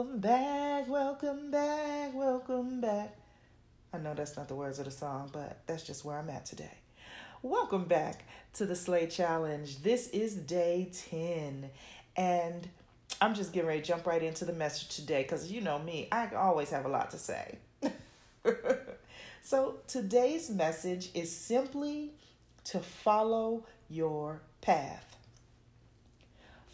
Welcome back, welcome back, welcome back. I know that's not the words of the song, but that's just where I'm at today. Welcome back to the Slay Challenge. This is day 10, and I'm just getting ready to jump right into the message today because you know me, I always have a lot to say. so, today's message is simply to follow your path.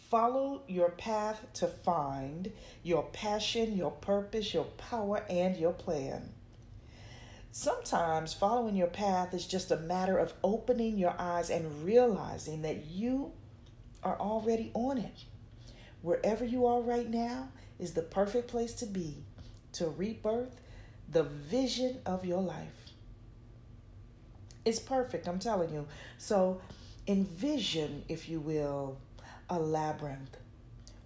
Follow your path to find your passion, your purpose, your power, and your plan. Sometimes following your path is just a matter of opening your eyes and realizing that you are already on it. Wherever you are right now is the perfect place to be to rebirth the vision of your life. It's perfect, I'm telling you. So envision, if you will, a labyrinth,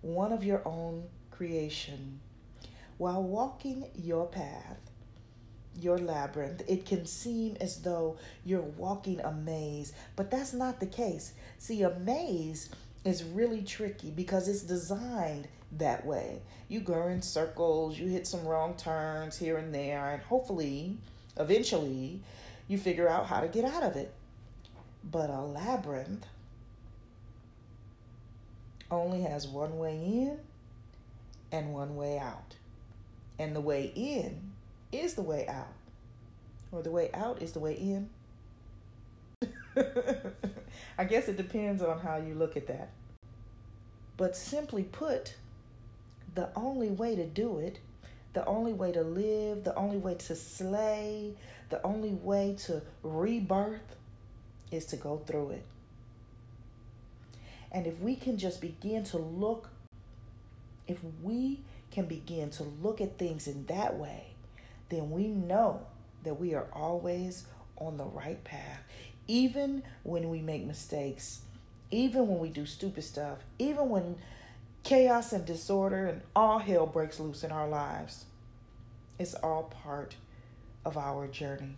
one of your own creation. While walking your path, your labyrinth, it can seem as though you're walking a maze, but that's not the case. See, a maze is really tricky because it's designed that way. You go in circles, you hit some wrong turns here and there, and hopefully, eventually, you figure out how to get out of it. But a labyrinth only has one way in and one way out. And the way in is the way out, or the way out is the way in. I guess it depends on how you look at that. But simply put, the only way to do it, the only way to live, the only way to slay, the only way to rebirth is to go through it. And if we can just begin to look, if we can begin to look at things in that way, then we know that we are always on the right path. Even when we make mistakes, even when we do stupid stuff, even when chaos and disorder and all hell breaks loose in our lives, it's all part of our journey.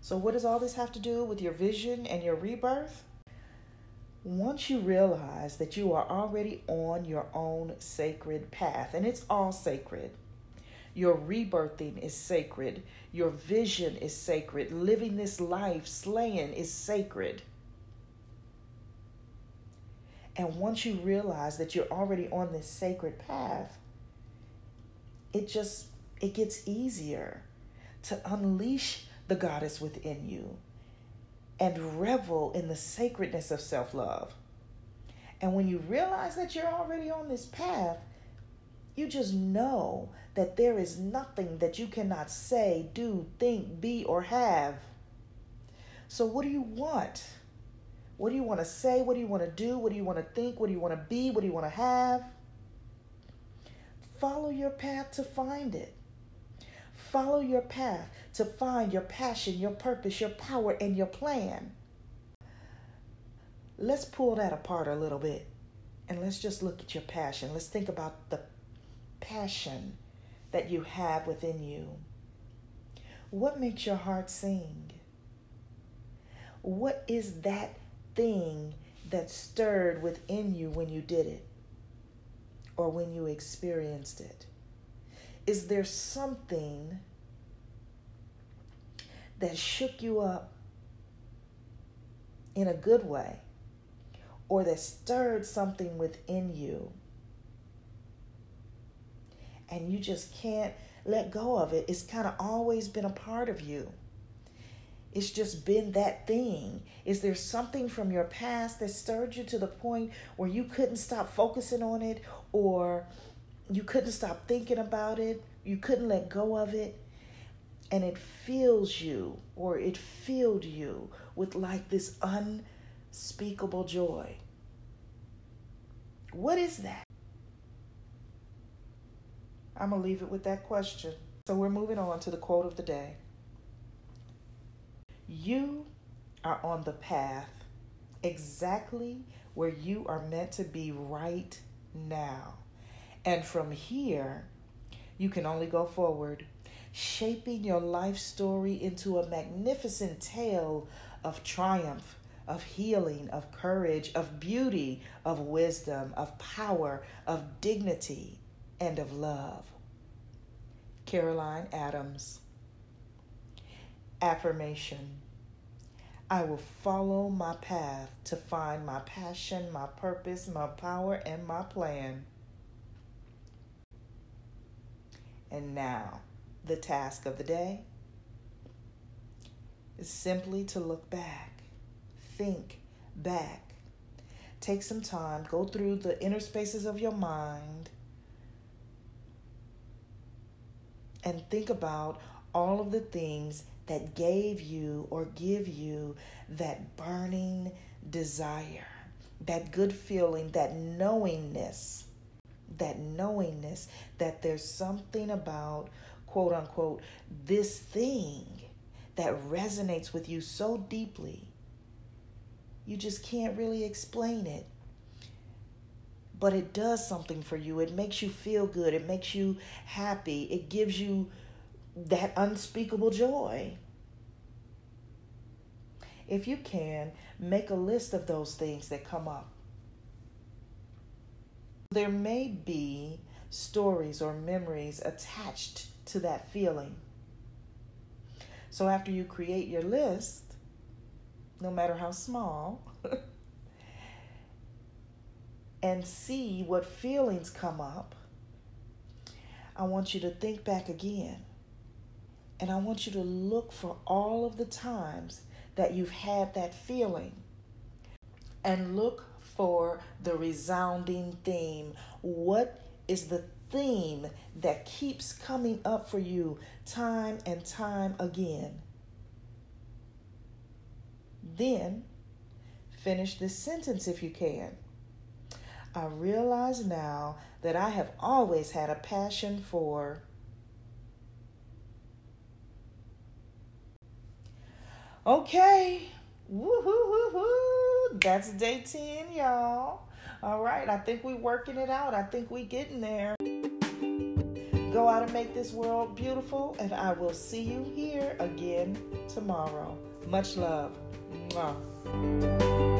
So, what does all this have to do with your vision and your rebirth? Once you realize that you are already on your own sacred path, and it's all sacred, your rebirthing is sacred, your vision is sacred, living this life, slaying is sacred. And once you realize that you're already on this sacred path, it just it gets easier to unleash the goddess within you and revel in the sacredness of self love. And when you realize that you're already on this path, you just know that there is nothing that you cannot say, do, think, be, or have. So, what do you want? What do you want to say? What do you want to do? What do you want to think? What do you want to be? What do you want to have? Follow your path to find it. Follow your path to find your passion, your purpose, your power, and your plan. Let's pull that apart a little bit and let's just look at your passion. Let's think about the passion that you have within you. What makes your heart sing? What is that thing that stirred within you when you did it or when you experienced it? Is there something that shook you up in a good way or that stirred something within you and you just can't let go of it? It's kind of always been a part of you. It's just been that thing. Is there something from your past that stirred you to the point where you couldn't stop focusing on it or you couldn't stop thinking about it, you couldn't let go of it, and it fills you or it filled you with like this unspeakable joy. What is that? I'm going to leave it with that question. So we're moving on to the quote of the day. You are on the path exactly where you are meant to be right now. And from here, you can only go forward, shaping your life story into a magnificent tale of triumph, of healing, of courage, of beauty, of wisdom, of power, of dignity, and of love. Caroline Adams. Affirmation I will follow my path to find my passion, my purpose, my power, and my plan. And now, the task of the day is simply to look back, think back, take some time, go through the inner spaces of your mind, and think about all of the things that gave you or give you that burning desire, that good feeling, that knowingness, that knowingness that there's something about, quote unquote, this thing that resonates with you so deeply. You just can't really explain it. But it does something for you. It makes you feel good. It makes you happy. It gives you that unspeakable joy. If you can, make a list of those things that come up. There may be stories or memories attached to that feeling. So after you create your list, no matter how small, and see what feelings come up, I want you to think back again. And I want you to look for all of the times that you've had that feeling and look for the resounding theme. What is the theme that keeps coming up for you time and time again? Then finish this sentence if you can. I realize now that I have always had a passion for Okay. Woo-hoo-hoo-hoo. That's day 10, y'all. All right. I think we working it out. I think we getting there. Go out and make this world beautiful, and I will see you here again tomorrow. Much love. Mwah.